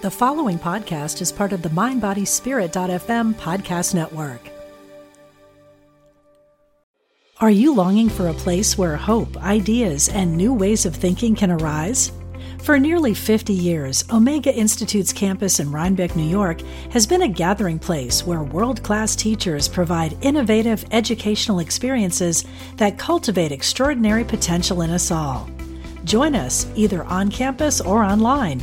The following podcast is part of the MindBodySpirit.fm podcast network. Are you longing for a place where hope, ideas, and new ways of thinking can arise? For nearly 50 years, Omega Institute's campus in Rhinebeck, New York, has been a gathering place where world class teachers provide innovative educational experiences that cultivate extraordinary potential in us all. Join us either on campus or online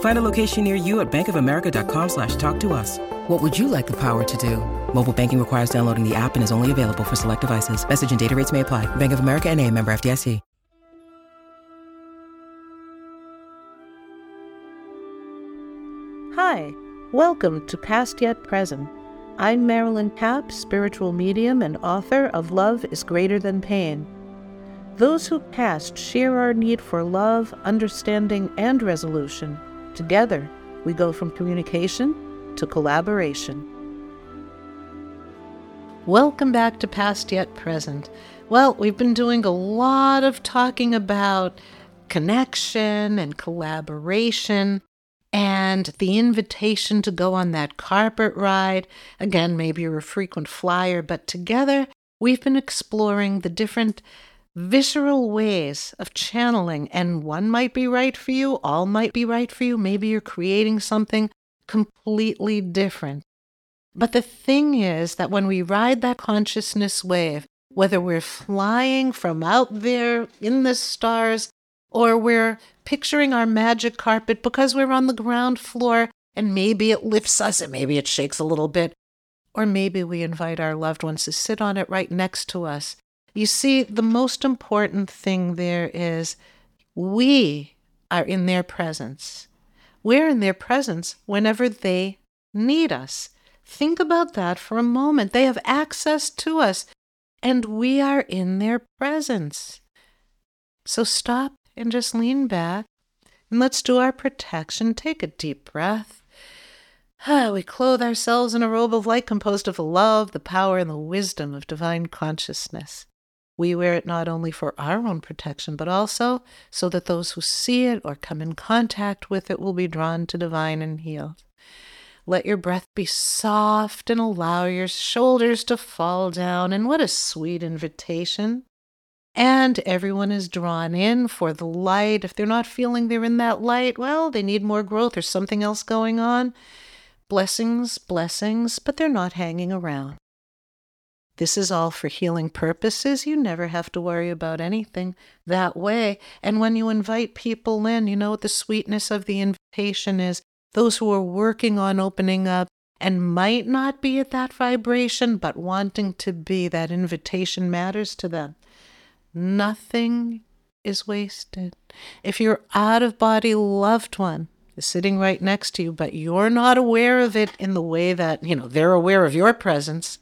Find a location near you at bankofamerica.com slash talk to us. What would you like the power to do? Mobile banking requires downloading the app and is only available for select devices. Message and data rates may apply. Bank of America and a member FDIC. Hi, welcome to Past Yet Present. I'm Marilyn Kapp, spiritual medium and author of Love is Greater Than Pain. Those who passed share our need for love, understanding, and resolution. Together, we go from communication to collaboration. Welcome back to Past Yet Present. Well, we've been doing a lot of talking about connection and collaboration and the invitation to go on that carpet ride. Again, maybe you're a frequent flyer, but together we've been exploring the different visceral ways of channeling, and one might be right for you, all might be right for you. Maybe you're creating something completely different. But the thing is that when we ride that consciousness wave, whether we're flying from out there in the stars or we're picturing our magic carpet because we're on the ground floor and maybe it lifts us and maybe it shakes a little bit, or maybe we invite our loved ones to sit on it right next to us. You see, the most important thing there is we are in their presence. We're in their presence whenever they need us. Think about that for a moment. They have access to us, and we are in their presence. So stop and just lean back and let's do our protection. Take a deep breath. Ah, we clothe ourselves in a robe of light composed of the love, the power, and the wisdom of divine consciousness. We wear it not only for our own protection, but also so that those who see it or come in contact with it will be drawn to divine and healed. Let your breath be soft and allow your shoulders to fall down. And what a sweet invitation. And everyone is drawn in for the light. If they're not feeling they're in that light, well, they need more growth or something else going on. Blessings, blessings, but they're not hanging around. This is all for healing purposes. You never have to worry about anything that way. And when you invite people in, you know what the sweetness of the invitation is. Those who are working on opening up and might not be at that vibration, but wanting to be, that invitation matters to them. Nothing is wasted. If your out of body loved one is sitting right next to you, but you're not aware of it in the way that, you know, they're aware of your presence,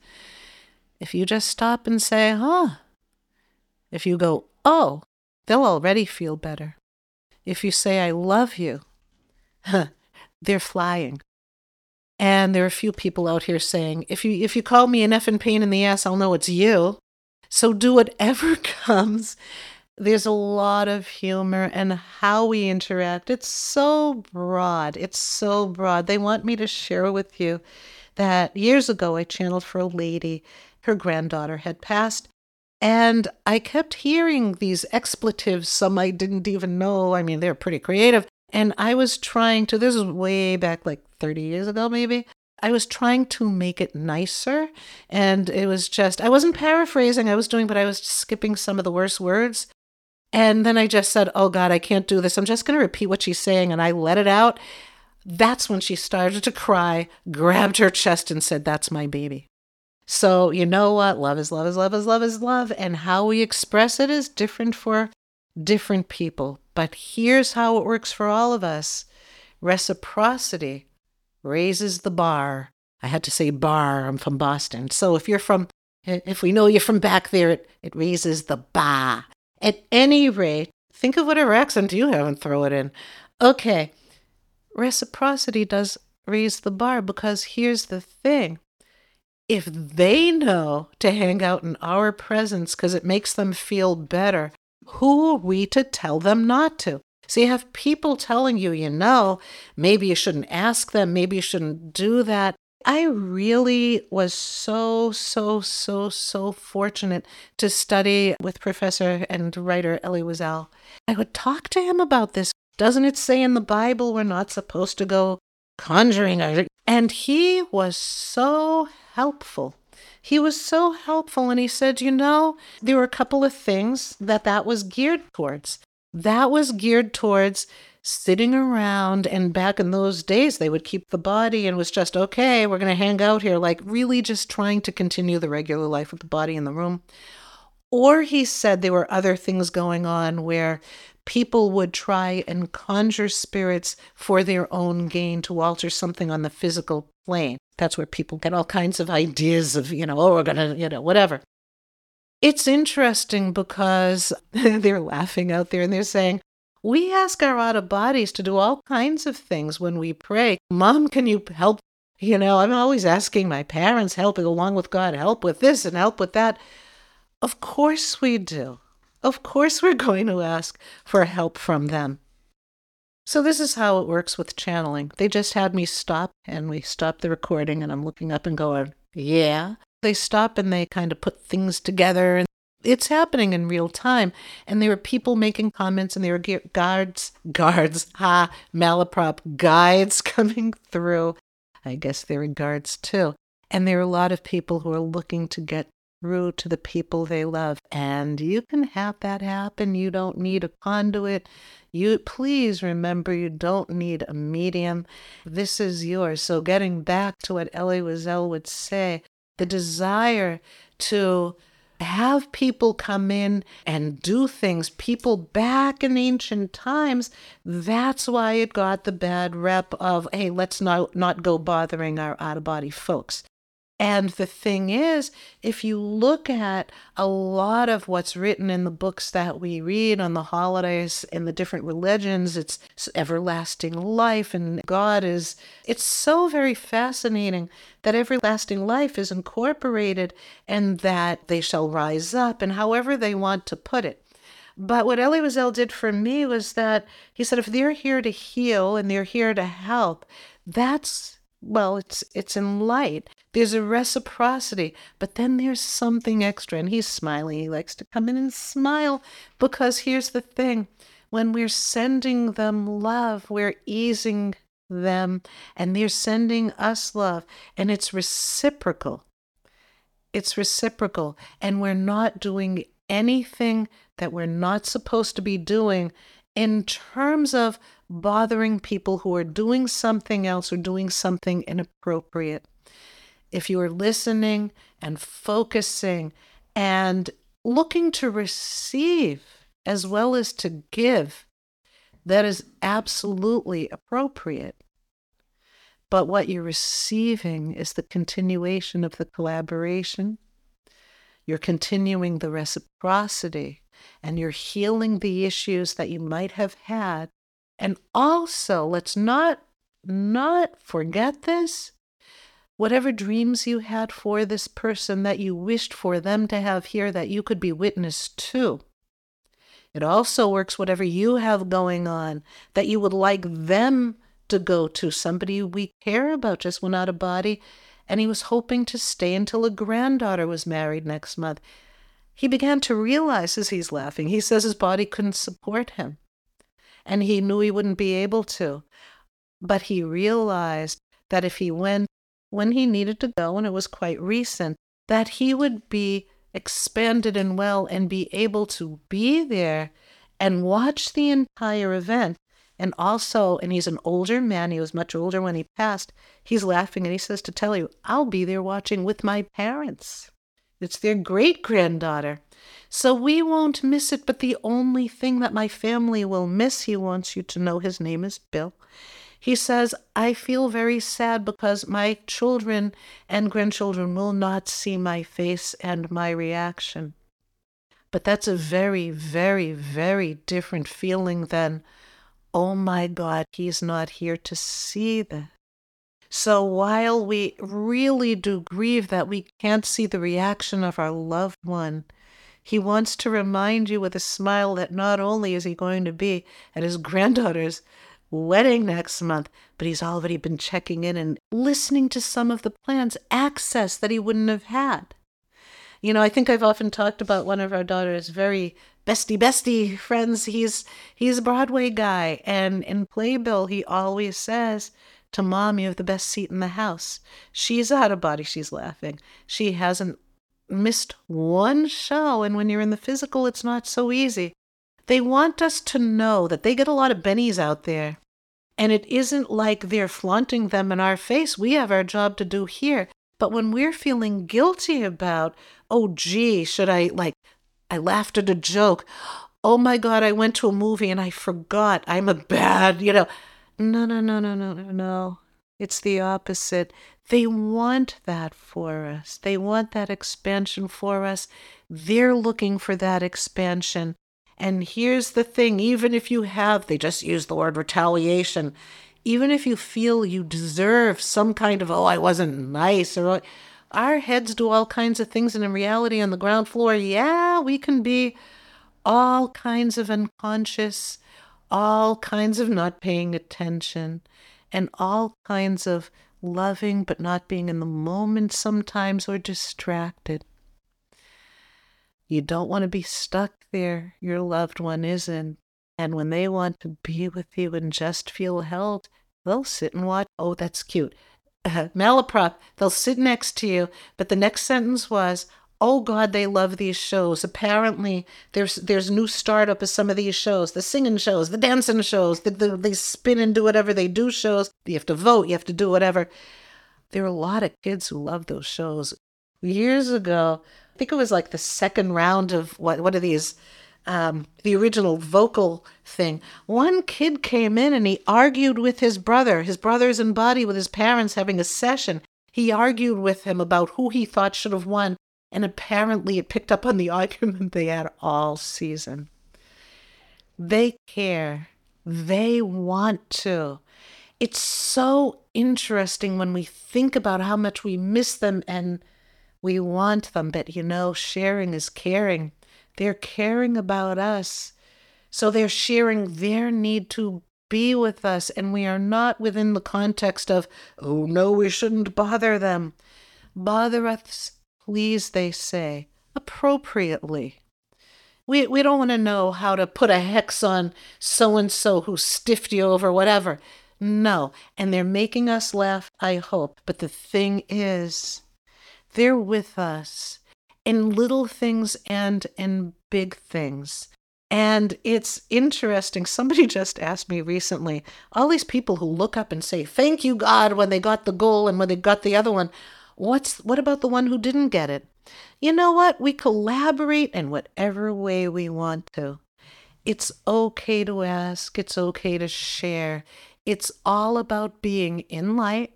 if you just stop and say, huh, if you go, oh, they'll already feel better. If you say, I love you, they're flying. And there are a few people out here saying, if you if you call me an effing pain in the ass, I'll know it's you. So do whatever comes. There's a lot of humor and how we interact. It's so broad. It's so broad. They want me to share with you that years ago I channeled for a lady her granddaughter had passed. And I kept hearing these expletives, some I didn't even know. I mean, they're pretty creative. And I was trying to, this is way back like 30 years ago, maybe. I was trying to make it nicer. And it was just, I wasn't paraphrasing, I was doing, but I was skipping some of the worst words. And then I just said, Oh God, I can't do this. I'm just going to repeat what she's saying. And I let it out. That's when she started to cry, grabbed her chest, and said, That's my baby. So, you know what? Love is love is love is love is love. And how we express it is different for different people. But here's how it works for all of us reciprocity raises the bar. I had to say bar, I'm from Boston. So if you're from If we know you're from back there, it, it raises the ba. At any rate, think of whatever accent you have and throw it in. Okay, reciprocity does raise the bar because here's the thing. If they know to hang out in our presence because it makes them feel better, who are we to tell them not to? So you have people telling you, you know, maybe you shouldn't ask them, maybe you shouldn't do that. I really was so, so, so, so fortunate to study with Professor and writer Elie Wiesel. I would talk to him about this. Doesn't it say in the Bible we're not supposed to go conjuring? And he was so helpful. He was so helpful, and he said, you know, there were a couple of things that that was geared towards. That was geared towards sitting around and back in those days they would keep the body and was just okay we're going to hang out here like really just trying to continue the regular life with the body in the room or he said there were other things going on where people would try and conjure spirits for their own gain to alter something on the physical plane that's where people get all kinds of ideas of you know oh we're going to you know whatever it's interesting because they're laughing out there and they're saying we ask our out of bodies to do all kinds of things when we pray. Mom, can you help? You know, I'm always asking my parents, helping along with God, help with this and help with that. Of course we do. Of course we're going to ask for help from them. So, this is how it works with channeling. They just had me stop and we stopped the recording, and I'm looking up and going, Yeah. They stop and they kind of put things together and it's happening in real time. And there were people making comments, and there were guards, guards, ha, malaprop guides coming through. I guess there were guards too. And there are a lot of people who are looking to get through to the people they love. And you can have that happen. You don't need a conduit. You please remember you don't need a medium. This is yours. So getting back to what Elie Wiesel would say, the desire to have people come in and do things. People back in ancient times, that's why it got the bad rep of, hey, let's not, not go bothering our out of body folks. And the thing is, if you look at a lot of what's written in the books that we read on the holidays in the different religions, it's everlasting life and God is, it's so very fascinating that everlasting life is incorporated and that they shall rise up and however they want to put it. But what Elie Wiesel did for me was that he said, if they're here to heal and they're here to help, that's well, it's it's in light. There's a reciprocity, but then there's something extra. And he's smiling. He likes to come in and smile because here's the thing: when we're sending them love, we're easing them, and they're sending us love, and it's reciprocal. It's reciprocal, and we're not doing anything that we're not supposed to be doing in terms of bothering people who are doing something else or doing something inappropriate. If you are listening and focusing and looking to receive as well as to give, that is absolutely appropriate. But what you're receiving is the continuation of the collaboration. You're continuing the reciprocity and you're healing the issues that you might have had and also, let's not not forget this. Whatever dreams you had for this person that you wished for them to have here that you could be witness to. It also works whatever you have going on that you would like them to go to, somebody we care about just went out of body, and he was hoping to stay until a granddaughter was married next month. He began to realize as he's laughing, he says his body couldn't support him and he knew he wouldn't be able to. But he realized that if he went when he needed to go, and it was quite recent, that he would be expanded and well and be able to be there and watch the entire event. And also, and he's an older man, he was much older when he passed. He's laughing and he says to tell you, I'll be there watching with my parents. It's their great granddaughter. So we won't miss it, but the only thing that my family will miss, he wants you to know his name is Bill. He says, I feel very sad because my children and grandchildren will not see my face and my reaction. But that's a very, very, very different feeling than, oh my God, he's not here to see this. So while we really do grieve that we can't see the reaction of our loved one, he wants to remind you with a smile that not only is he going to be at his granddaughter's wedding next month, but he's already been checking in and listening to some of the plans, access that he wouldn't have had. You know, I think I've often talked about one of our daughter's very bestie bestie friends. He's he's a Broadway guy, and in Playbill he always says to mom, "You have the best seat in the house." She's out of body. She's laughing. She hasn't missed one show, and when you're in the physical, it's not so easy. They want us to know that they get a lot of bennies out there. And it isn't like they're flaunting them in our face. We have our job to do here. But when we're feeling guilty about, oh, gee, should I, like, I laughed at a joke. Oh my God, I went to a movie and I forgot. I'm a bad, you know. No, no, no, no, no, no, no. It's the opposite. They want that for us. They want that expansion for us. They're looking for that expansion. And here's the thing even if you have, they just use the word retaliation, even if you feel you deserve some kind of, oh, I wasn't nice, or oh, our heads do all kinds of things. And in reality, on the ground floor, yeah, we can be all kinds of unconscious, all kinds of not paying attention, and all kinds of loving but not being in the moment sometimes or distracted. You don't want to be stuck there. Your loved one isn't. And when they want to be with you and just feel held, they'll sit and watch. Oh, that's cute. Uh, malaprop, they'll sit next to you. But the next sentence was, Oh God, they love these shows. Apparently, there's there's new startup of some of these shows, the singing shows, the dancing shows, the, the, they spin and do whatever they do shows. You have to vote, you have to do whatever. There are a lot of kids who love those shows. Years ago, I think it was like the second round of what what are these um, the original vocal thing. One kid came in and he argued with his brother. His brother's in body with his parents having a session. He argued with him about who he thought should have won, and apparently it picked up on the argument they had all season. They care. They want to. It's so interesting when we think about how much we miss them and we want them, but you know, sharing is caring. They're caring about us. So they're sharing their need to be with us, and we are not within the context of, oh no, we shouldn't bother them. Bother us, please, they say, appropriately. We, we don't want to know how to put a hex on so and so who stiffed you over whatever. No. And they're making us laugh, I hope. But the thing is, they're with us in little things and in big things. And it's interesting. Somebody just asked me recently all these people who look up and say, Thank you, God, when they got the goal and when they got the other one. What's what about the one who didn't get it? You know what? We collaborate in whatever way we want to. It's okay to ask, it's okay to share. It's all about being in light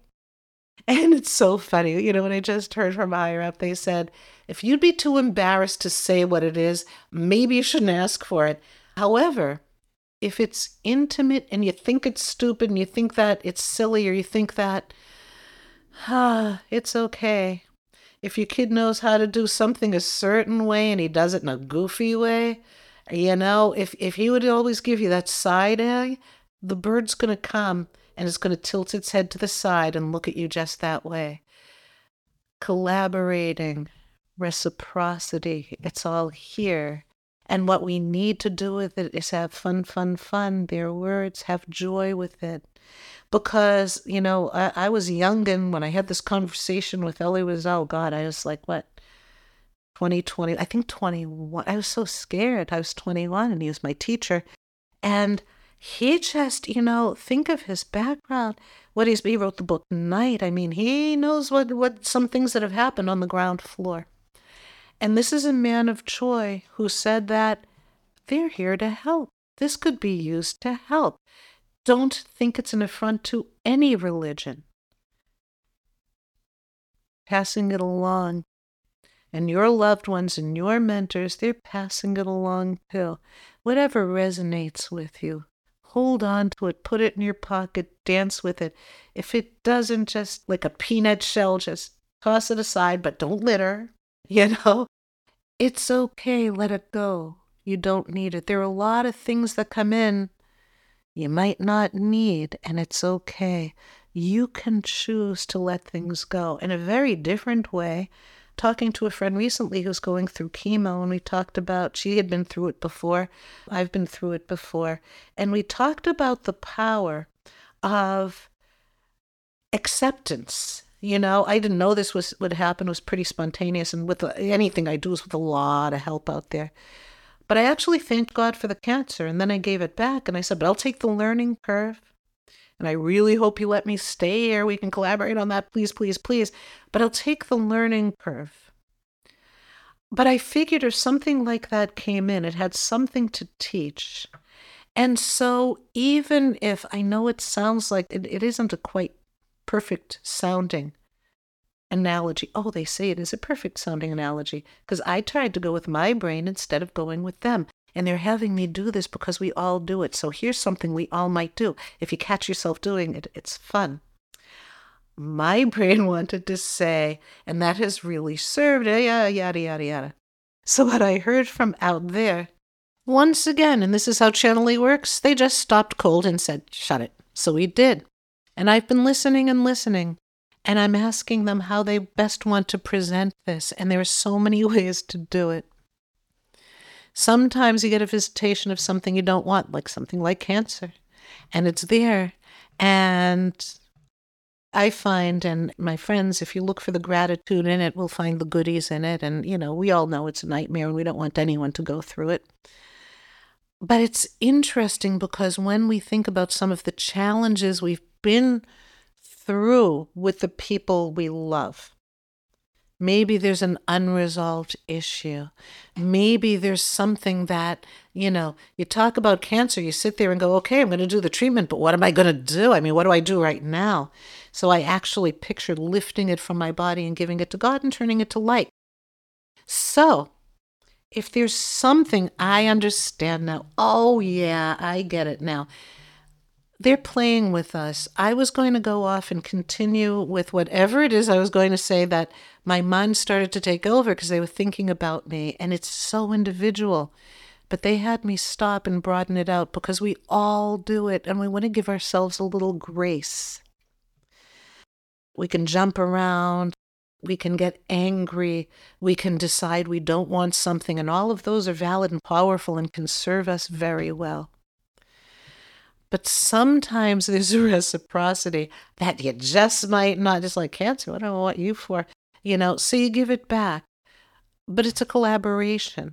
and it's so funny. You know, when I just heard from higher up, they said, if you'd be too embarrassed to say what it is, maybe you shouldn't ask for it. However, if it's intimate and you think it's stupid and you think that it's silly or you think that, ah, it's okay. If your kid knows how to do something a certain way and he does it in a goofy way, you know, if, if he would always give you that side eye, the bird's going to come and it's going to tilt its head to the side and look at you just that way. Collaborating, reciprocity, it's all here. And what we need to do with it is have fun, fun, fun. Their words, have joy with it. Because, you know, I, I was young and when I had this conversation with Elie Wiesel, oh, God, I was like, what, 2020, I think 21. I was so scared. I was 21 and he was my teacher. And he just, you know, think of his background. What he's he wrote the book Night. I mean, he knows what what some things that have happened on the ground floor. And this is a man of joy who said that they're here to help. This could be used to help. Don't think it's an affront to any religion. Passing it along. And your loved ones and your mentors, they're passing it along too. Whatever resonates with you, hold on to it, put it in your pocket, dance with it. If it doesn't, just like a peanut shell, just toss it aside, but don't litter, you know? It's okay, let it go. You don't need it. There are a lot of things that come in you might not need, and it's okay. You can choose to let things go in a very different way. Talking to a friend recently who's going through chemo, and we talked about she had been through it before. I've been through it before. And we talked about the power of acceptance you know, I didn't know this was would happen. It was pretty spontaneous, and with anything I do is with a lot of help out there. But I actually thanked God for the cancer, and then I gave it back, and I said, "But I'll take the learning curve." And I really hope you let me stay here. We can collaborate on that, please, please, please. But I'll take the learning curve. But I figured if something like that came in, it had something to teach. And so, even if I know it sounds like it, it isn't a quite perfect sounding analogy. Oh, they say it is a perfect sounding analogy because I tried to go with my brain instead of going with them. And they're having me do this because we all do it. So here's something we all might do. If you catch yourself doing it, it's fun. My brain wanted to say, and that has really served, eh, yada, yada, yada, yada. So what I heard from out there, once again, and this is how Channeling works, they just stopped cold and said, shut it. So we did. And I've been listening and listening, and I'm asking them how they best want to present this. And there are so many ways to do it. Sometimes you get a visitation of something you don't want, like something like cancer, and it's there. And I find, and my friends, if you look for the gratitude in it, we'll find the goodies in it. And, you know, we all know it's a nightmare and we don't want anyone to go through it. But it's interesting because when we think about some of the challenges we've been through with the people we love. Maybe there's an unresolved issue. Maybe there's something that, you know, you talk about cancer, you sit there and go, okay, I'm going to do the treatment, but what am I going to do? I mean, what do I do right now? So I actually pictured lifting it from my body and giving it to God and turning it to light. So if there's something I understand now, oh, yeah, I get it now they're playing with us. I was going to go off and continue with whatever it is I was going to say that my mind started to take over because they were thinking about me. And it's so individual. But they had me stop and broaden it out because we all do it and we want to give ourselves a little grace. We can jump around. We can get angry. We can decide we don't want something. And all of those are valid and powerful and can serve us very well. But sometimes there's a reciprocity that you just might not, just like cancer, what do I want you for? You know, so you give it back. But it's a collaboration.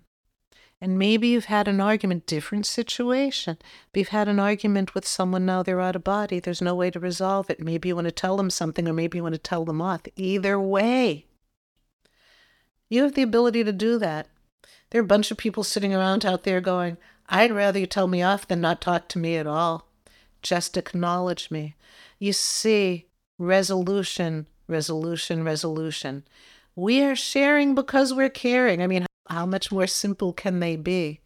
And maybe you've had an argument, different situation. But you've had an argument with someone, now they're out of body. There's no way to resolve it. Maybe you want to tell them something, or maybe you want to tell them off. Either way, you have the ability to do that. There are a bunch of people sitting around out there going, I'd rather you tell me off than not talk to me at all just acknowledge me. You see, resolution, resolution, resolution. We are sharing because we're caring. I mean, how much more simple can they be?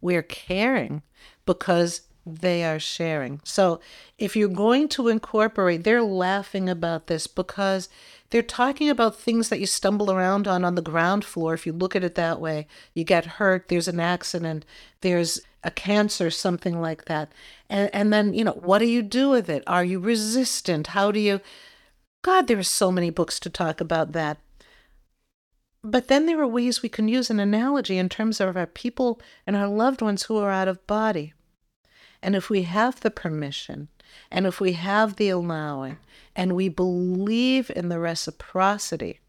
We're caring because they are sharing. So if you're going to incorporate, they're laughing about this because they're talking about things that you stumble around on on the ground floor. If you look at it that way, you get hurt, there's an accident, there's a cancer, something like that. And, and then, you know, what do you do with it? Are you resistant? How do you. God, there are so many books to talk about that. But then there are ways we can use an analogy in terms of our people and our loved ones who are out of body. And if we have the permission, and if we have the allowing, and we believe in the reciprocity,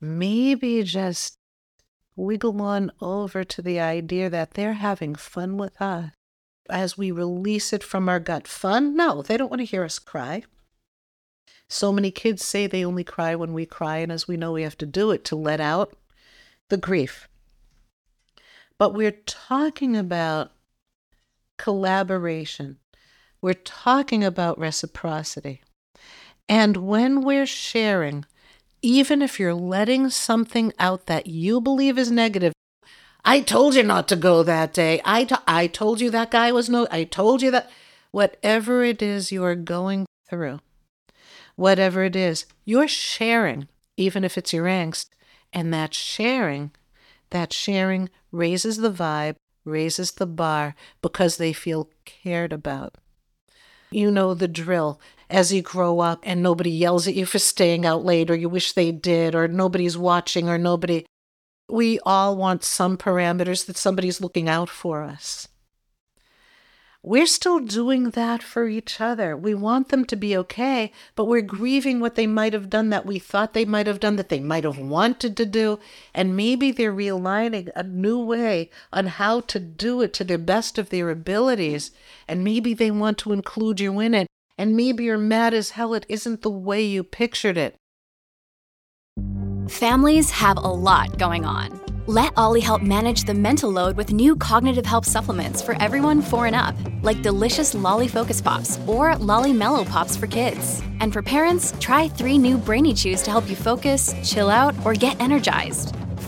maybe just wiggle on over to the idea that they're having fun with us as we release it from our gut. Fun? No, they don't want to hear us cry. So many kids say they only cry when we cry, and as we know, we have to do it to let out the grief. But we're talking about collaboration. We're talking about reciprocity. And when we're sharing, even if you're letting something out that you believe is negative, I told you not to go that day. I, to- I told you that guy was no, I told you that. Whatever it is you're going through, whatever it is, you're sharing, even if it's your angst. And that sharing, that sharing raises the vibe, raises the bar because they feel cared about. You know the drill. As you grow up and nobody yells at you for staying out late, or you wish they did, or nobody's watching, or nobody. We all want some parameters that somebody's looking out for us. We're still doing that for each other. We want them to be okay, but we're grieving what they might have done that we thought they might have done, that they might have wanted to do. And maybe they're realigning a new way on how to do it to the best of their abilities. And maybe they want to include you in it. And maybe you're mad as hell it isn't the way you pictured it. Families have a lot going on. Let OLLY help manage the mental load with new cognitive help supplements for everyone four and up, like delicious Lolly Focus Pops or Lolly Mellow Pops for kids. And for parents, try three new Brainy Chews to help you focus, chill out, or get energized.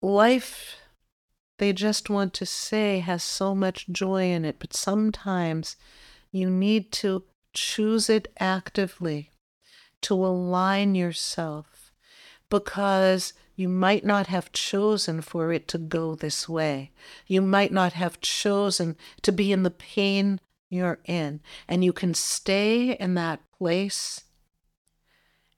Life they just want to say has so much joy in it, but sometimes you need to choose it actively to align yourself because you might not have chosen for it to go this way. You might not have chosen to be in the pain you're in, and you can stay in that place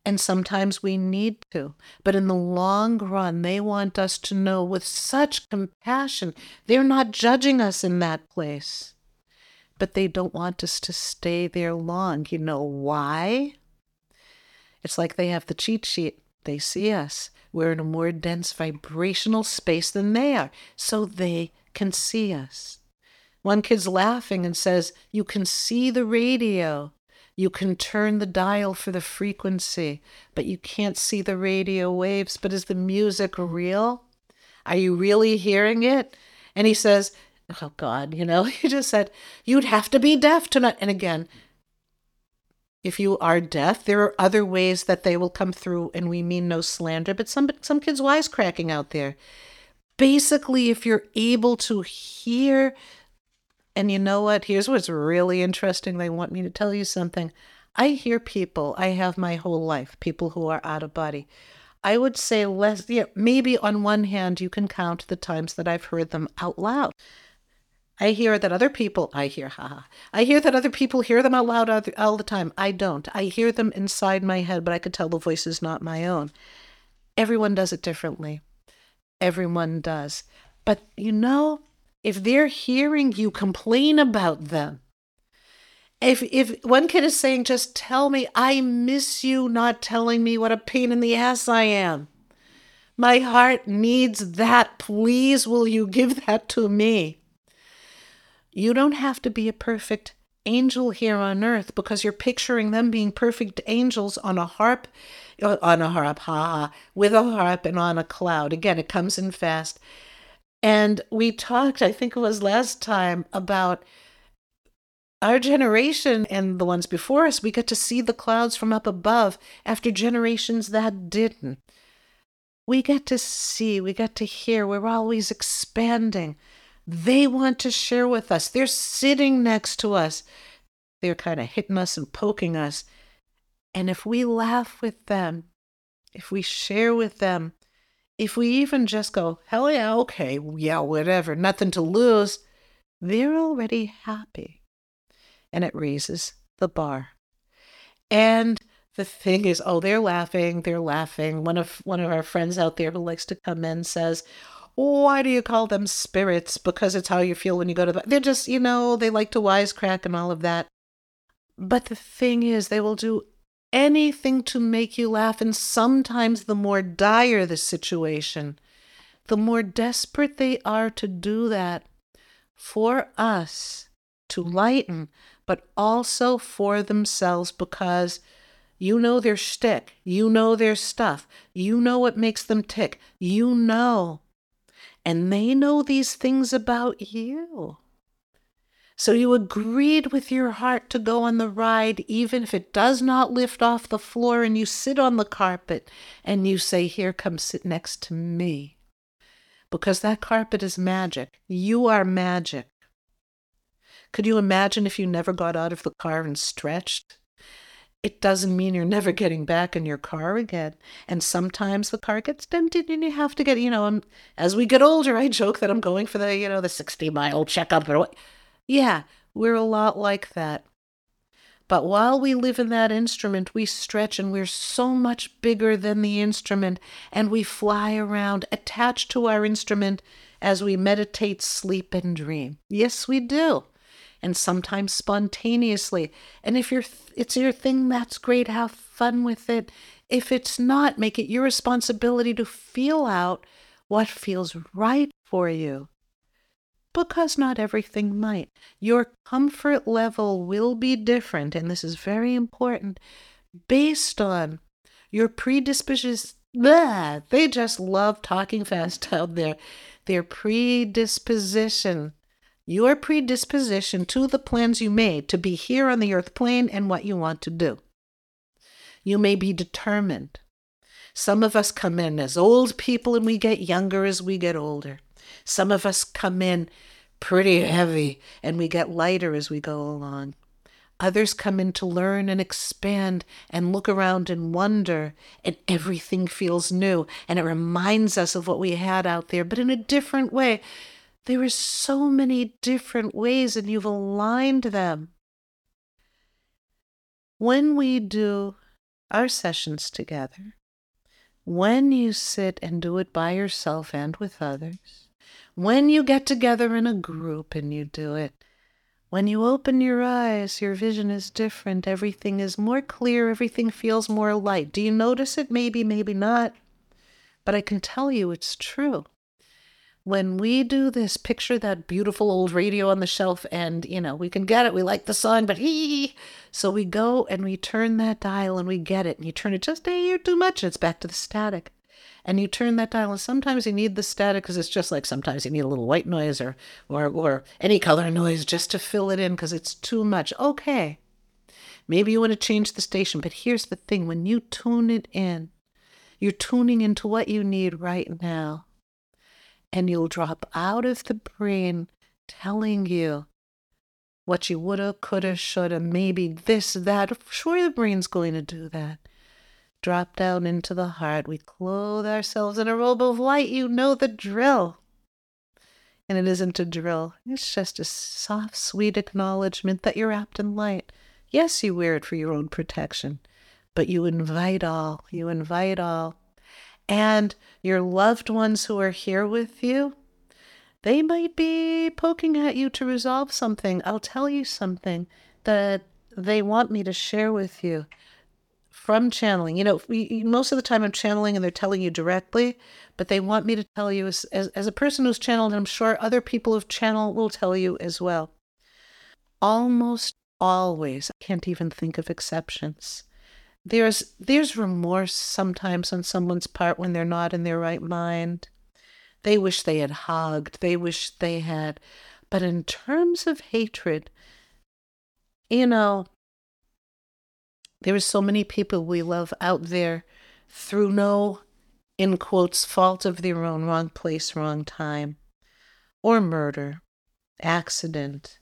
and sometimes we need to. But in the long run, they want us to know with such compassion. They're not judging us in that place, but they don't want us to stay there long. You know why? It's like they have the cheat sheet. They see us. We're in a more dense vibrational space than they are, so they can see us. One kid's laughing and says, You can see the radio. You can turn the dial for the frequency, but you can't see the radio waves. But is the music real? Are you really hearing it? And he says, Oh God, you know, he just said, You'd have to be deaf to not. And again, if you are deaf, there are other ways that they will come through, and we mean no slander, but some some kids wisecracking out there. Basically, if you're able to hear and you know what? Here's what's really interesting. They want me to tell you something. I hear people, I have my whole life, people who are out of body. I would say less, yeah, maybe on one hand, you can count the times that I've heard them out loud. I hear that other people, I hear, haha, I hear that other people hear them out loud all the, time. I don't. I hear them inside my head, but I could tell the voice is not my own. Everyone does it differently. Everyone does. But you know, if they're hearing you complain about them, if if one kid is saying, just tell me, I miss you not telling me what a pain in the ass I am. My heart needs that. Please, will you give that to me? You don't have to be a perfect angel here on earth because you're picturing them being perfect angels on a harp, uh, on a harp, ha, ha, with a harp and on a cloud. Again, it comes in fast. And we talked, I think it was last time, about our generation and the ones before us, we get to see the clouds from up above after generations that didn't. We get to see, we get to hear, we're always expanding. They want to share with us. They're sitting next to us. They're kind of hitting us and poking us. And if we laugh with them, if we share with them, if we even just go, hell yeah, okay, yeah, whatever, nothing to lose, they're already happy and it raises the bar. And the thing is, oh, they're laughing, they're laughing. One of one of our friends out there who likes to come in says, why do you call them spirits? Because it's how you feel when you go to the. They're just, you know, they like to wisecrack and all of that. But the thing is, they will do anything to make you laugh. And sometimes the more dire the situation, the more desperate they are to do that for us to lighten, but also for themselves because you know their shtick, you know their stuff, you know what makes them tick, you know. And they know these things about you. So you agreed with your heart to go on the ride, even if it does not lift off the floor, and you sit on the carpet and you say, Here, come sit next to me. Because that carpet is magic. You are magic. Could you imagine if you never got out of the car and stretched? It doesn't mean you're never getting back in your car again. And sometimes the car gets dented and you have to get, you know, and as we get older, I joke that I'm going for the, you know, the 60 mile checkup or what. Yeah, we're a lot like that. But while we live in that instrument, we stretch and we're so much bigger than the instrument, and we fly around attached to our instrument as we meditate, sleep, and dream. Yes, we do and sometimes spontaneously. And if you're it's your thing, that's great. Have fun with it. If it's not, make it your responsibility to feel out what feels right for you. Because not everything might. Your comfort level will be different, and this is very important, based on your predisposition. They just love talking fast out there. Their predisposition your predisposition to the plans you made to be here on the earth plane and what you want to do. You may be determined. Some of us come in as old people and we get younger as we get older. Some of us come in pretty heavy and we get lighter as we go along. Others come in to learn and expand and look around and wonder, and everything feels new and it reminds us of what we had out there, but in a different way. There are so many different ways, and you've aligned them. When we do our sessions together, when you sit and do it by yourself and with others, when you get together in a group and you do it, when you open your eyes, your vision is different. Everything is more clear. Everything feels more light. Do you notice it? Maybe, maybe not. But I can tell you it's true when we do this, picture that beautiful old radio on the shelf, and you know, we can get it. We like the song, but hee. So we go and we turn that dial and we get it. And you turn it just a year too much, and it's back to the static. And you turn that dial, and sometimes you need the static because it's just like sometimes you need a little white noise or or or any color noise just to fill it in because it's too much. Okay. Maybe you want to change the station, but here's the thing when you tune it in, you're tuning into what you need right now and you'll drop out of the brain telling you what you woulda, coulda, shoulda, maybe this, that. Sure, the brain's going to do that. Drop down into the heart. We clothe ourselves in a robe of light. You know the drill. And it isn't a drill, it's just a soft, sweet acknowledgement that you're wrapped in light. Yes, you wear it for your own protection, but you invite all. You invite all and your loved ones who are here with you, they might be poking at you to resolve something. I'll tell you something that they want me to share with you from channeling. You know, we, most of the time I'm channeling and they're telling you directly, but they want me to tell you as, as, as a person who's channeled, and I'm sure other people who've channeled will tell you as well. Almost always, I can't even think of exceptions there's there's remorse sometimes on someone's part when they're not in their right mind. They wish they had hugged, they wish they had. But in terms of hatred, you know, there are so many people we love out there through no, in quotes, fault of their own, wrong place, wrong time, or murder, accident,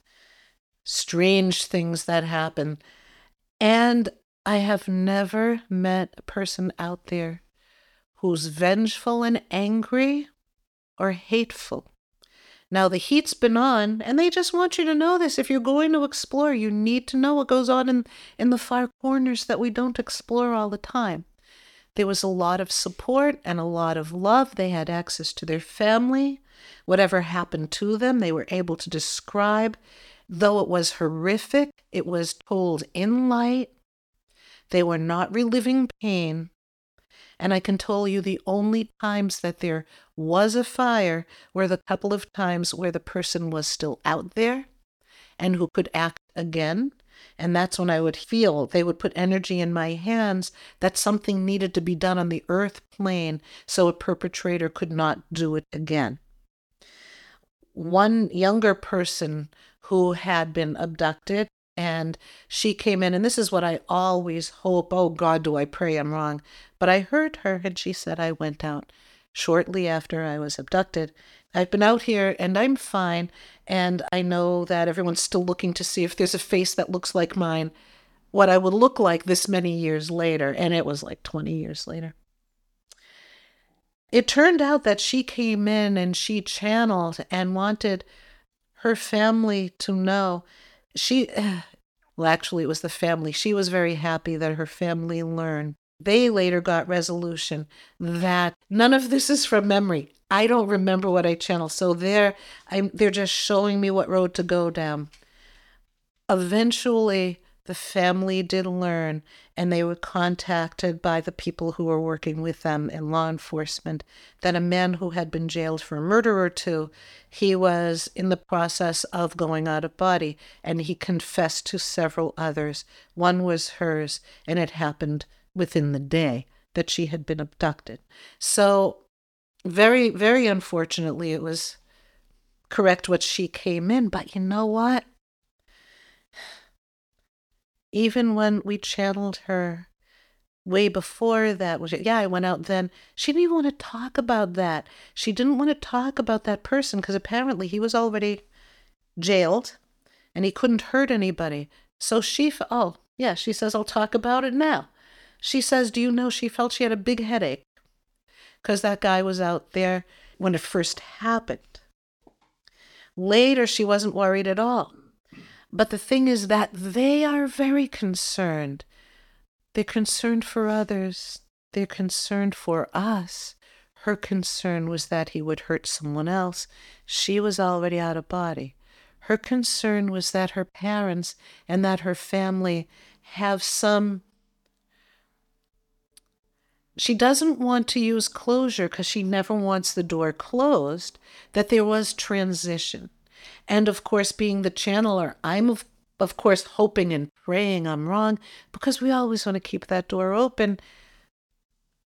strange things that happen. And I have never met a person out there who's vengeful and angry or hateful. Now, the heat's been on, and they just want you to know this. If you're going to explore, you need to know what goes on in, in the far corners that we don't explore all the time. There was a lot of support and a lot of love. They had access to their family. Whatever happened to them, they were able to describe. Though it was horrific, it was told in light. They were not reliving pain. And I can tell you the only times that there was a fire were the couple of times where the person was still out there and who could act again. And that's when I would feel they would put energy in my hands that something needed to be done on the earth plane so a perpetrator could not do it again. One younger person who had been abducted and she came in, and this is what I always hope. Oh God, do I pray I'm wrong. But I heard her, and she said I went out shortly after I was abducted. I've been out here and I'm fine, and I know that everyone's still looking to see if there's a face that looks like mine, what I would look like this many years later, and it was like 20 years later. It turned out that she came in and she channeled and wanted her family to know she well actually it was the family. She was very happy that her family learned. They later got resolution that none of this is from memory. I don't remember what i channeled. So they're i'm they're just showing me what road to go down. Eventually the family did learn, and they were contacted by the people who were working with them in law enforcement that a man who had been jailed for a murder or two, he was in the process of going out of body, and he confessed to several others. One was hers, and it happened within the day that she had been abducted. So, very, very unfortunately, it was correct what she came in, but you know what? Even when we channeled her way before that was yeah i went out then she didn't even want to talk about that. She didn't want to talk about that person because apparently he was already jailed and he couldn't hurt anybody. So she oh yeah she says i'll talk about it now. She says do you know she felt she had a big headache? Because that guy was out there when it first happened. Later she wasn't worried at all but the thing is that they are very concerned. They're concerned for others, they're concerned for us. Her concern was that he would hurt someone else. She was already out of body. Her concern was that her parents and that her family have some. She doesn't want to use closure because she never wants the door closed, that there was transition. And of course, being the channeler, I'm of, of course hoping and praying I'm wrong because we always want to keep that door open.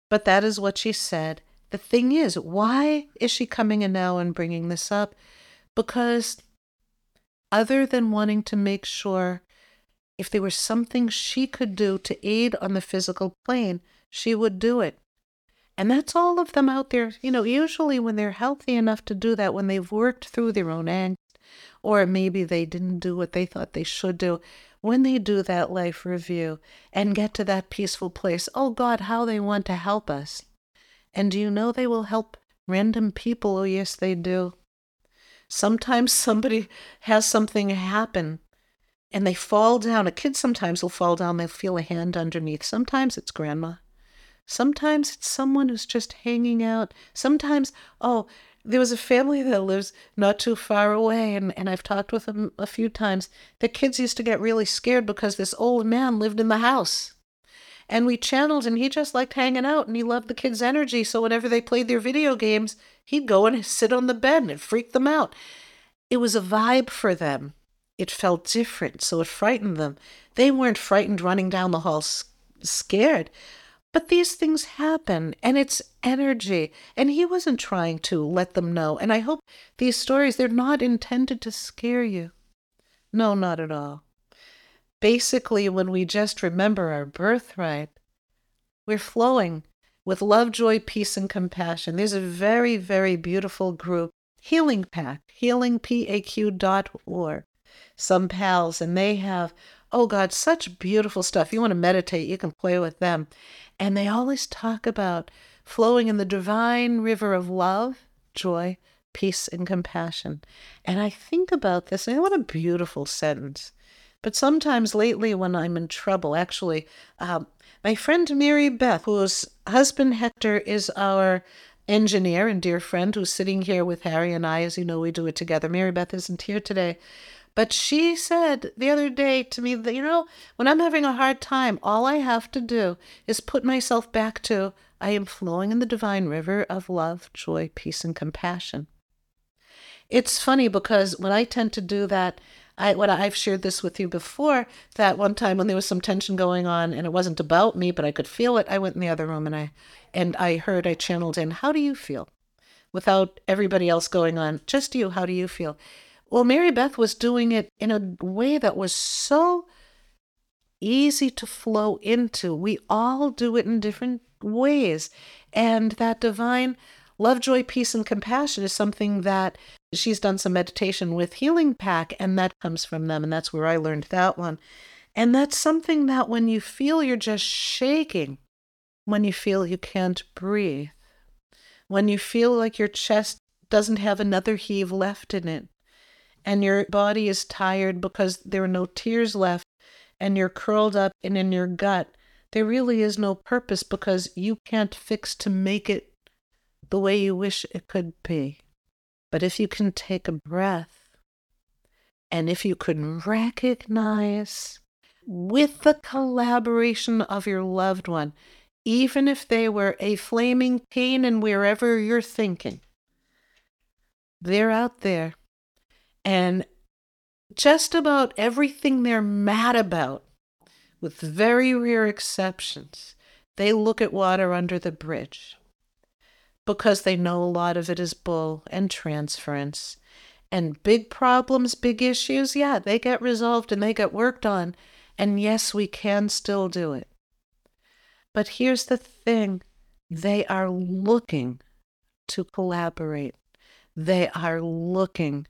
But that is what she said. The thing is, why is she coming in now and bringing this up? Because other than wanting to make sure if there was something she could do to aid on the physical plane, she would do it. And that's all of them out there. You know, usually when they're healthy enough to do that, when they've worked through their own angst, or maybe they didn't do what they thought they should do. When they do that life review and get to that peaceful place, oh God, how they want to help us. And do you know they will help random people? Oh, yes, they do. Sometimes somebody has something happen and they fall down. A kid sometimes will fall down, they'll feel a hand underneath. Sometimes it's grandma. Sometimes it's someone who's just hanging out. Sometimes, oh, there was a family that lives not too far away, and, and I've talked with them a few times. The kids used to get really scared because this old man lived in the house. And we channeled, and he just liked hanging out, and he loved the kids' energy. So whenever they played their video games, he'd go and sit on the bed, and freak them out. It was a vibe for them. It felt different, so it frightened them. They weren't frightened running down the hall scared, but these things happen and it's energy. And he wasn't trying to let them know. And I hope these stories, they're not intended to scare you. No, not at all. basically, when we just remember our birthright, we're flowing with love, joy, peace, and compassion. There's a very, very beautiful group, Healing Pack, healingpaq.org. Some pals, and they have, oh God, such beautiful stuff. You want to meditate, you can play with them. And they always talk about flowing in the divine river of love, joy, peace, and compassion. And I think about this, and what a beautiful sentence. But sometimes lately, when I'm in trouble, actually, uh, my friend Mary Beth, whose husband Hector is our engineer and dear friend who's sitting here with Harry and I, as you know, we do it together. Mary Beth isn't here today. But she said the other day to me that, you know, when I'm having a hard time, all I have to do is put myself back to I am flowing in the divine river of love, joy, peace, and compassion. It's funny because when I tend to do that, I what I've shared this with you before that one time when there was some tension going on and it wasn't about me but I could feel it I went in the other room and I and I heard I channeled in how do you feel without everybody else going on just you how do you feel well Mary Beth was doing it in a way that was so easy to flow into we all do it in different ways and that divine love joy peace and compassion is something that she's done some meditation with Healing Pack, and that comes from them. And that's where I learned that one. And that's something that when you feel you're just shaking, when you feel you can't breathe, when you feel like your chest doesn't have another heave left in it, and your body is tired because there are no tears left, and you're curled up and in your gut, there really is no purpose because you can't fix to make it the way you wish it could be. But if you can take a breath and if you can recognize with the collaboration of your loved one, even if they were a flaming pain and wherever you're thinking, they're out there. And just about everything they're mad about, with very rare exceptions, they look at water under the bridge because they know a lot of it is bull and transference. And big problems, big issues, yeah, they get resolved and they get worked on. And yes, we can still do it. But here's the thing they are looking to collaborate, they are looking,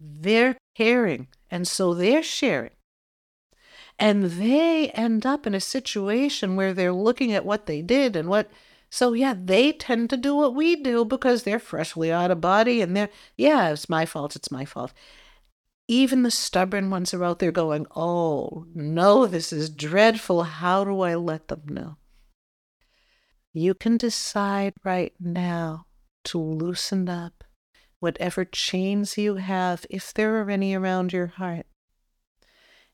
they're caring, and so they're sharing. And they end up in a situation where they're looking at what they did and what so yeah, they tend to do what we do because they're freshly out of body and they're yeah, it's my fault, it's my fault. Even the stubborn ones are out there going, "Oh, no, this is dreadful. How do I let them know?" You can decide right now to loosen up whatever chains you have, if there are any around your heart.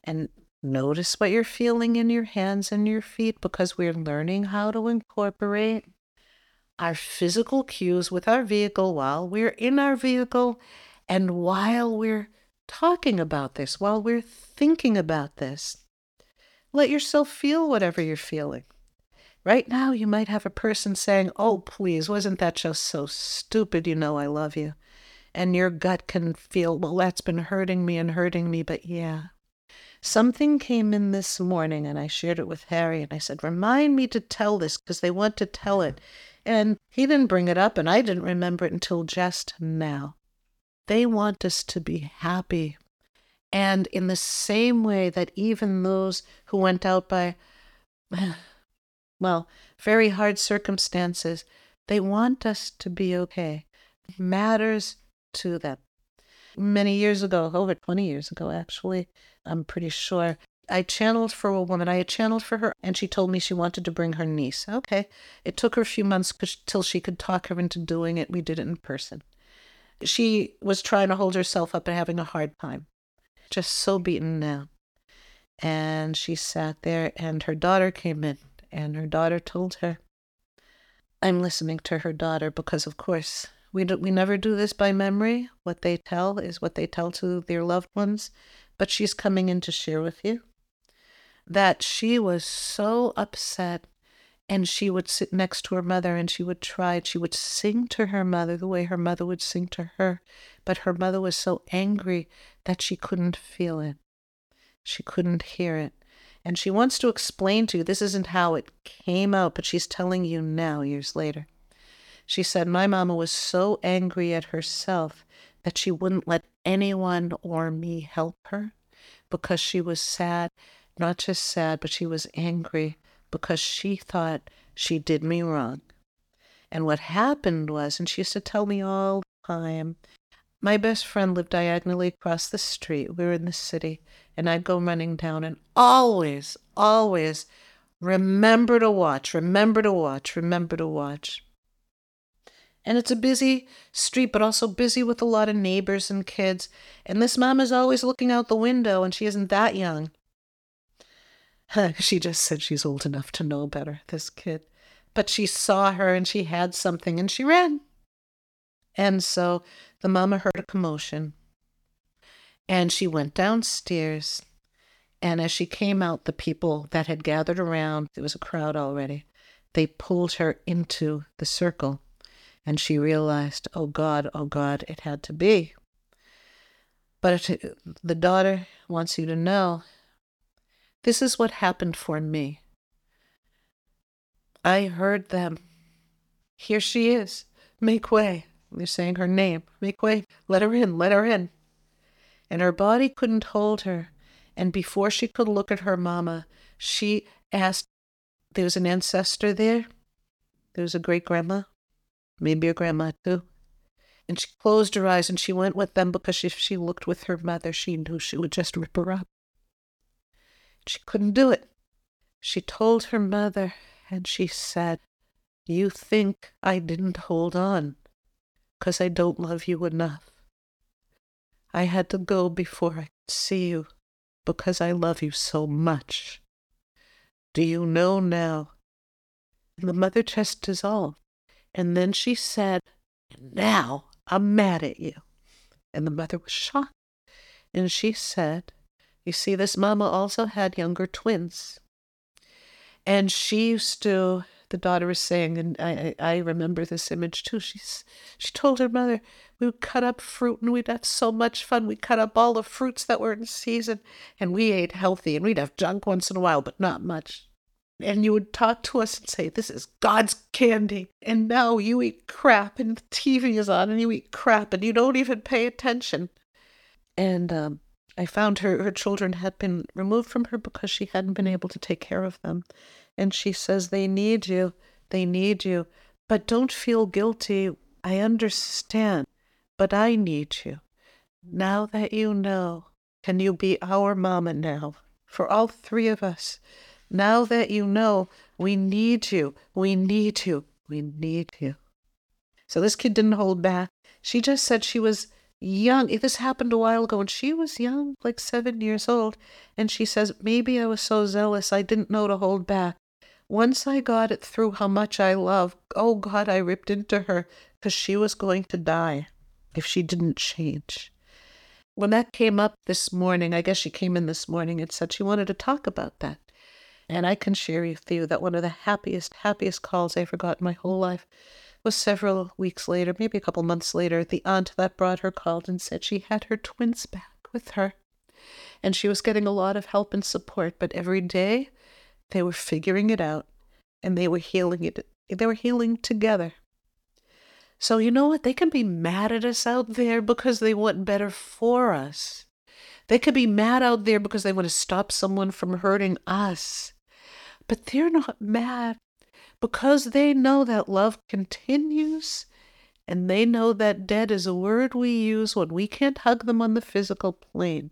And Notice what you're feeling in your hands and your feet because we're learning how to incorporate our physical cues with our vehicle while we're in our vehicle and while we're talking about this, while we're thinking about this. Let yourself feel whatever you're feeling. Right now, you might have a person saying, Oh, please, wasn't that just so stupid? You know, I love you. And your gut can feel, Well, that's been hurting me and hurting me, but yeah, Something came in this morning and I shared it with Harry and I said, Remind me to tell this because they want to tell it. And he didn't bring it up and I didn't remember it until just now. They want us to be happy. And in the same way that even those who went out by, well, very hard circumstances, they want us to be okay. Matters to them. Many years ago, over 20 years ago, actually, I'm pretty sure. I channeled for a woman. I had channeled for her, and she told me she wanted to bring her niece. Okay. It took her a few months till she could talk her into doing it. We did it in person. She was trying to hold herself up and having a hard time, just so beaten down. And she sat there, and her daughter came in, and her daughter told her, I'm listening to her daughter because, of course, we, do, we never do this by memory. What they tell is what they tell to their loved ones but she's coming in to share with you that she was so upset and she would sit next to her mother and she would try she would sing to her mother the way her mother would sing to her but her mother was so angry that she couldn't feel it She couldn't hear it. And she wants to explain to you this isn't how it came out, but she's telling you now, years later. She said, My mama was so angry at herself that she wouldn't let anyone or me help her because she was sad, not just sad, but she was angry because she thought she did me wrong. And what happened was, and she used to tell me all the time, my best friend lived diagonally across the street. We were in the city, and I'd go running down and always, always remember to watch, remember to watch, remember to watch. And it's a busy street, but also busy with a lot of neighbors and kids. And this mom is always looking out the window, and she isn't that young. she just said she's old enough to know better, this kid. But she saw her and she had something and she ran. And so the mama heard a commotion and she went downstairs. And as she came out, the people that had gathered around, there was a crowd already, they pulled her into the circle. And she realized, oh God, oh God, it had to be. But the daughter wants you to know this is what happened for me. I heard them. Here she is. Make way. They're saying her name. Make way. Let her in. Let her in. And her body couldn't hold her. And before she could look at her mama, she asked, There was an ancestor there? There was a great grandma? Maybe a grandma too. And she closed her eyes and she went with them because if she looked with her mother, she knew she would just rip her up. She couldn't do it. She told her mother, and she said, You think I didn't hold on because I don't love you enough. I had to go before I could see you because I love you so much. Do you know now? And the mother just dissolved. And then she said, Now I'm mad at you. And the mother was shocked. And she said, you see, this mama also had younger twins. And she used to, the daughter was saying, and I, I remember this image too. She's, she told her mother, we would cut up fruit and we'd have so much fun. We'd cut up all the fruits that were in season and we ate healthy and we'd have junk once in a while, but not much. And you would talk to us and say, This is God's candy. And now you eat crap and the TV is on and you eat crap and you don't even pay attention. And um, I found her, her children had been removed from her because she hadn't been able to take care of them. And she says, They need you. They need you. But don't feel guilty. I understand. But I need you. Now that you know, can you be our mama now? For all three of us. Now that you know, we need you. We need you. We need you. So this kid didn't hold back. She just said she was young. This happened a while ago, and she was young, like seven years old. And she says, Maybe I was so zealous, I didn't know to hold back. Once I got it through how much I love, oh God, I ripped into her because she was going to die if she didn't change. When that came up this morning, I guess she came in this morning and said she wanted to talk about that. And I can share with you that one of the happiest, happiest calls I ever got in my whole life was several weeks later, maybe a couple months later, the aunt that brought her called and said she had her twins back with her. And she was getting a lot of help and support, but every day they were figuring it out and they were healing it. They were healing together. So, you know what? They can be mad at us out there because they want better for us. They could be mad out there because they want to stop someone from hurting us. But they're not mad because they know that love continues and they know that dead is a word we use when we can't hug them on the physical plane.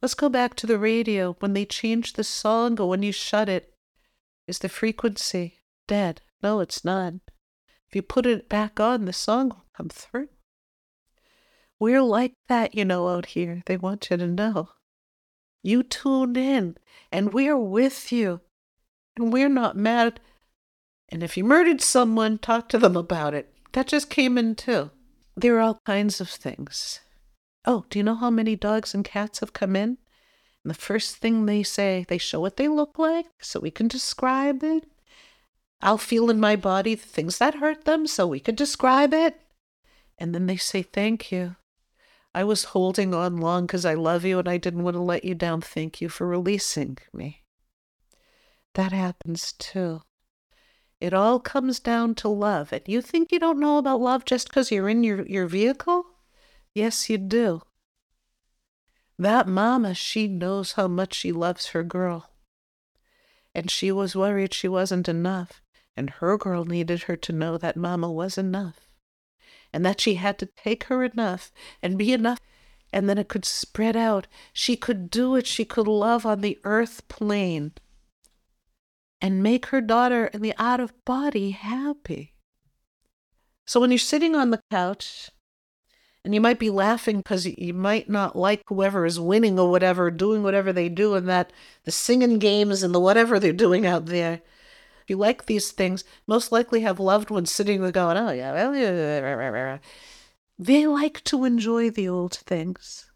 Let's go back to the radio. When they change the song or when you shut it, is the frequency dead? No, it's not. If you put it back on, the song will come through. We're like that, you know, out here. They want you to know. You tune in, and we're with you. And we're not mad and if you murdered someone, talk to them about it. That just came in too. There are all kinds of things. Oh, do you know how many dogs and cats have come in? And the first thing they say, they show what they look like so we can describe it. I'll feel in my body the things that hurt them so we could describe it. And then they say, Thank you. I was holding on long because I love you and I didn't want to let you down. Thank you for releasing me. That happens too. It all comes down to love. And you think you don't know about love just because you're in your, your vehicle? Yes, you do. That mama, she knows how much she loves her girl. And she was worried she wasn't enough. And her girl needed her to know that mama was enough. And that she had to take her enough and be enough. And then it could spread out. She could do it. She could love on the earth plane and make her daughter in the out of body happy. So when you're sitting on the couch and you might be laughing because you might not like whoever is winning or whatever, doing whatever they do, and that the singing games and the whatever they're doing out there. If you like these things, most likely have loved ones sitting there going, oh, yeah, well, yeah. They like to enjoy the old things.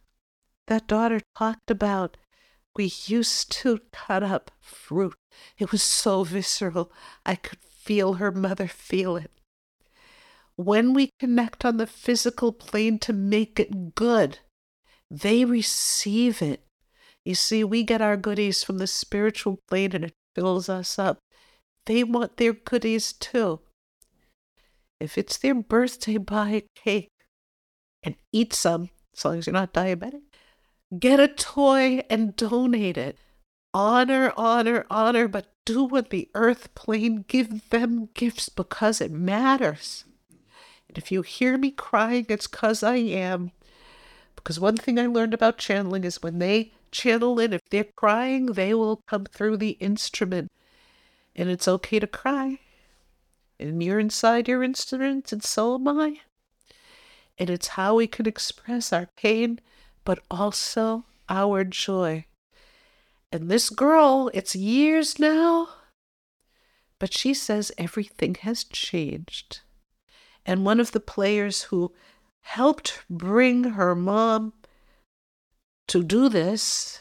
That daughter talked about we used to cut up fruit. It was so visceral. I could feel her mother feel it when we connect on the physical plane to make it good, they receive it. You see, we get our goodies from the spiritual plane and it fills us up. They want their goodies too. If it's their birthday, buy a cake and eat some, as long as you're not diabetic. Get a toy and donate it. Honor, honor, honor, but do what the earth plane give them gifts because it matters. And if you hear me crying, it's because I am. Because one thing I learned about channeling is when they channel in, if they're crying, they will come through the instrument. And it's okay to cry. And you're inside your instrument, and so am I. And it's how we can express our pain, but also our joy. And this girl, it's years now, but she says everything has changed. And one of the players who helped bring her mom to do this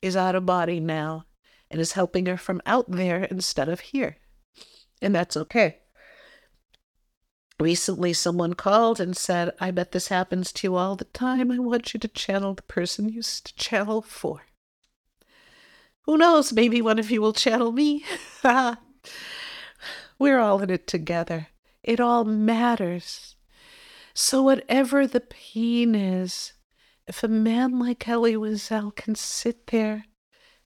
is out of body now and is helping her from out there instead of here. And that's okay. Recently, someone called and said, I bet this happens to you all the time. I want you to channel the person you used to channel for. Who knows? Maybe one of you will channel me. We're all in it together. It all matters. So, whatever the pain is, if a man like Elie Wiesel can sit there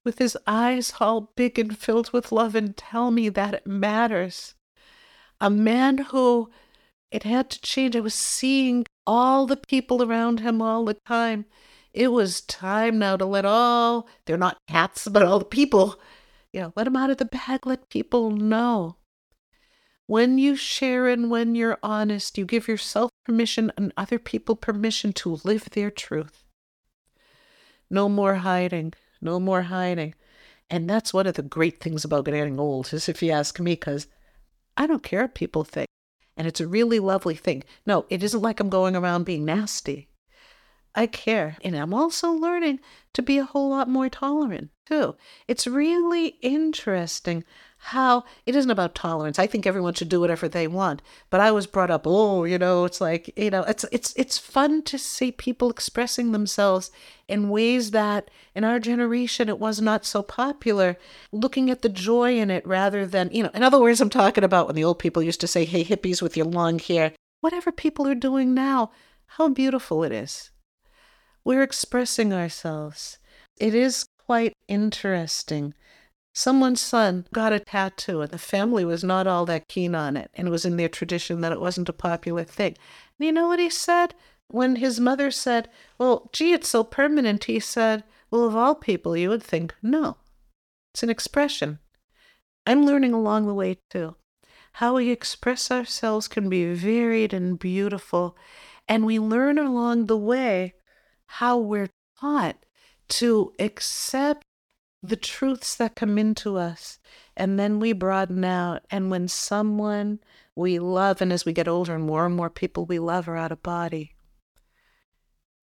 with his eyes all big and filled with love and tell me that it matters, a man who it had to change. I was seeing all the people around him all the time. It was time now to let all, they're not cats, but all the people, you know, let them out of the bag, let people know when you share and when you're honest, you give yourself permission and other people permission to live their truth. No more hiding, no more hiding. And that's one of the great things about getting old, is if you ask me, because I don't care what people think. And it's a really lovely thing. No, it isn't like I'm going around being nasty. I care. And I'm also learning to be a whole lot more tolerant, too. It's really interesting how it isn't about tolerance. I think everyone should do whatever they want. But I was brought up, oh, you know, it's like, you know, it's it's it's fun to see people expressing themselves in ways that in our generation it was not so popular, looking at the joy in it rather than, you know, in other words, I'm talking about when the old people used to say, hey, hippies with your long hair. Whatever people are doing now, how beautiful it is. We're expressing ourselves. It is quite interesting Someone's son got a tattoo, and the family was not all that keen on it, and it was in their tradition that it wasn't a popular thing. And you know what he said? When his mother said, Well, gee, it's so permanent, he said, Well, of all people, you would think, No, it's an expression. I'm learning along the way, too. How we express ourselves can be varied and beautiful, and we learn along the way how we're taught to accept the truths that come into us. And then we broaden out. And when someone we love, and as we get older and more and more people we love are out of body,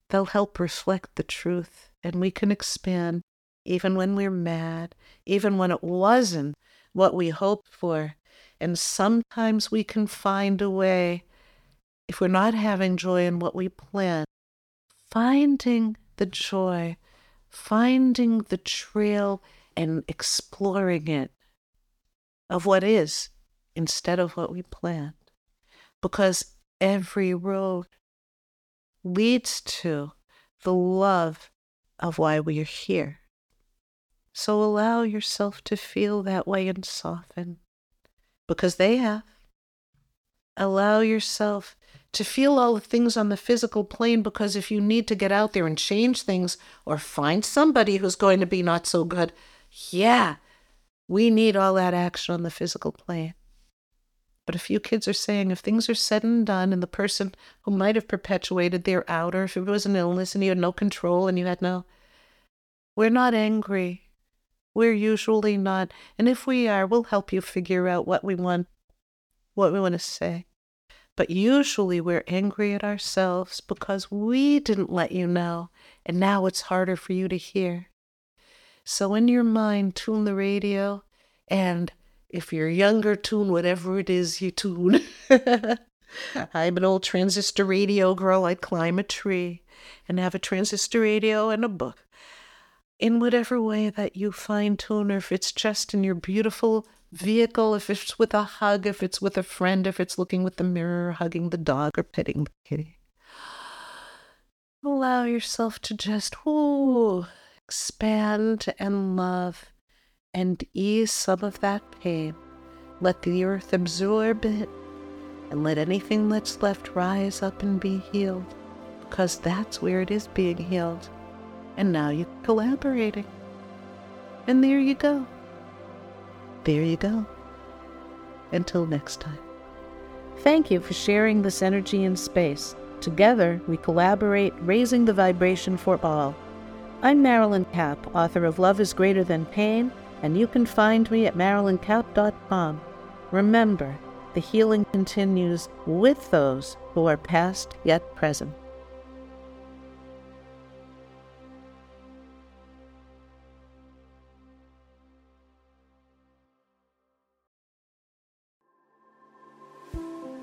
they'll help reflect the truth. And we can expand even when we're mad, even when it wasn't what we hoped for. And sometimes we can find a way, if we're not having joy in what we plan, finding the joy, finding the trail and exploring it of what is instead of what we planned. Because every road leads to the love of why we are here. So allow yourself to feel that way and soften because they have. Allow yourself to feel all the things on the physical plane because if you need to get out there and change things or find somebody who's going to be not so good, yeah, we need all that action on the physical plane. But a few kids are saying if things are said and done and the person who might have perpetuated their outer, if it was an illness and you had no control and you had no, we're not angry. We're usually not. And if we are, we'll help you figure out what we want, what we want to say. But usually we're angry at ourselves because we didn't let you know, and now it's harder for you to hear. So in your mind, tune the radio, and if you're younger, tune whatever it is you tune. I'm an old transistor radio girl. I'd climb a tree and have a transistor radio and a book. In whatever way that you fine tune, or if it's just in your beautiful vehicle, if it's with a hug, if it's with a friend, if it's looking with the mirror, hugging the dog, or petting the kitty. Allow yourself to just ooh, expand and love and ease some of that pain. Let the earth absorb it and let anything that's left rise up and be healed because that's where it is being healed. And now you're collaborating. And there you go. There you go. Until next time. Thank you for sharing this energy in space. Together, we collaborate, raising the vibration for all. I'm Marilyn Kapp, author of Love is Greater Than Pain, and you can find me at marilynkapp.com. Remember, the healing continues with those who are past yet present.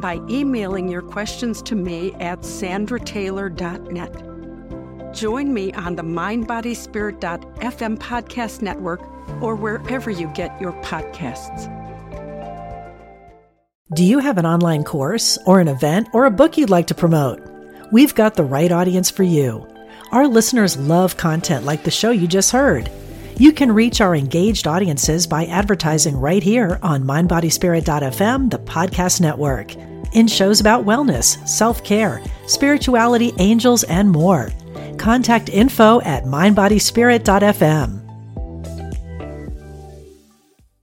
by emailing your questions to me at sandrataylor.net. Join me on the mindbodyspirit.fm podcast network or wherever you get your podcasts. Do you have an online course or an event or a book you'd like to promote? We've got the right audience for you. Our listeners love content like the show you just heard. You can reach our engaged audiences by advertising right here on MindBodySpirit.fm, the podcast network, in shows about wellness, self care, spirituality, angels, and more. Contact info at MindBodySpirit.fm.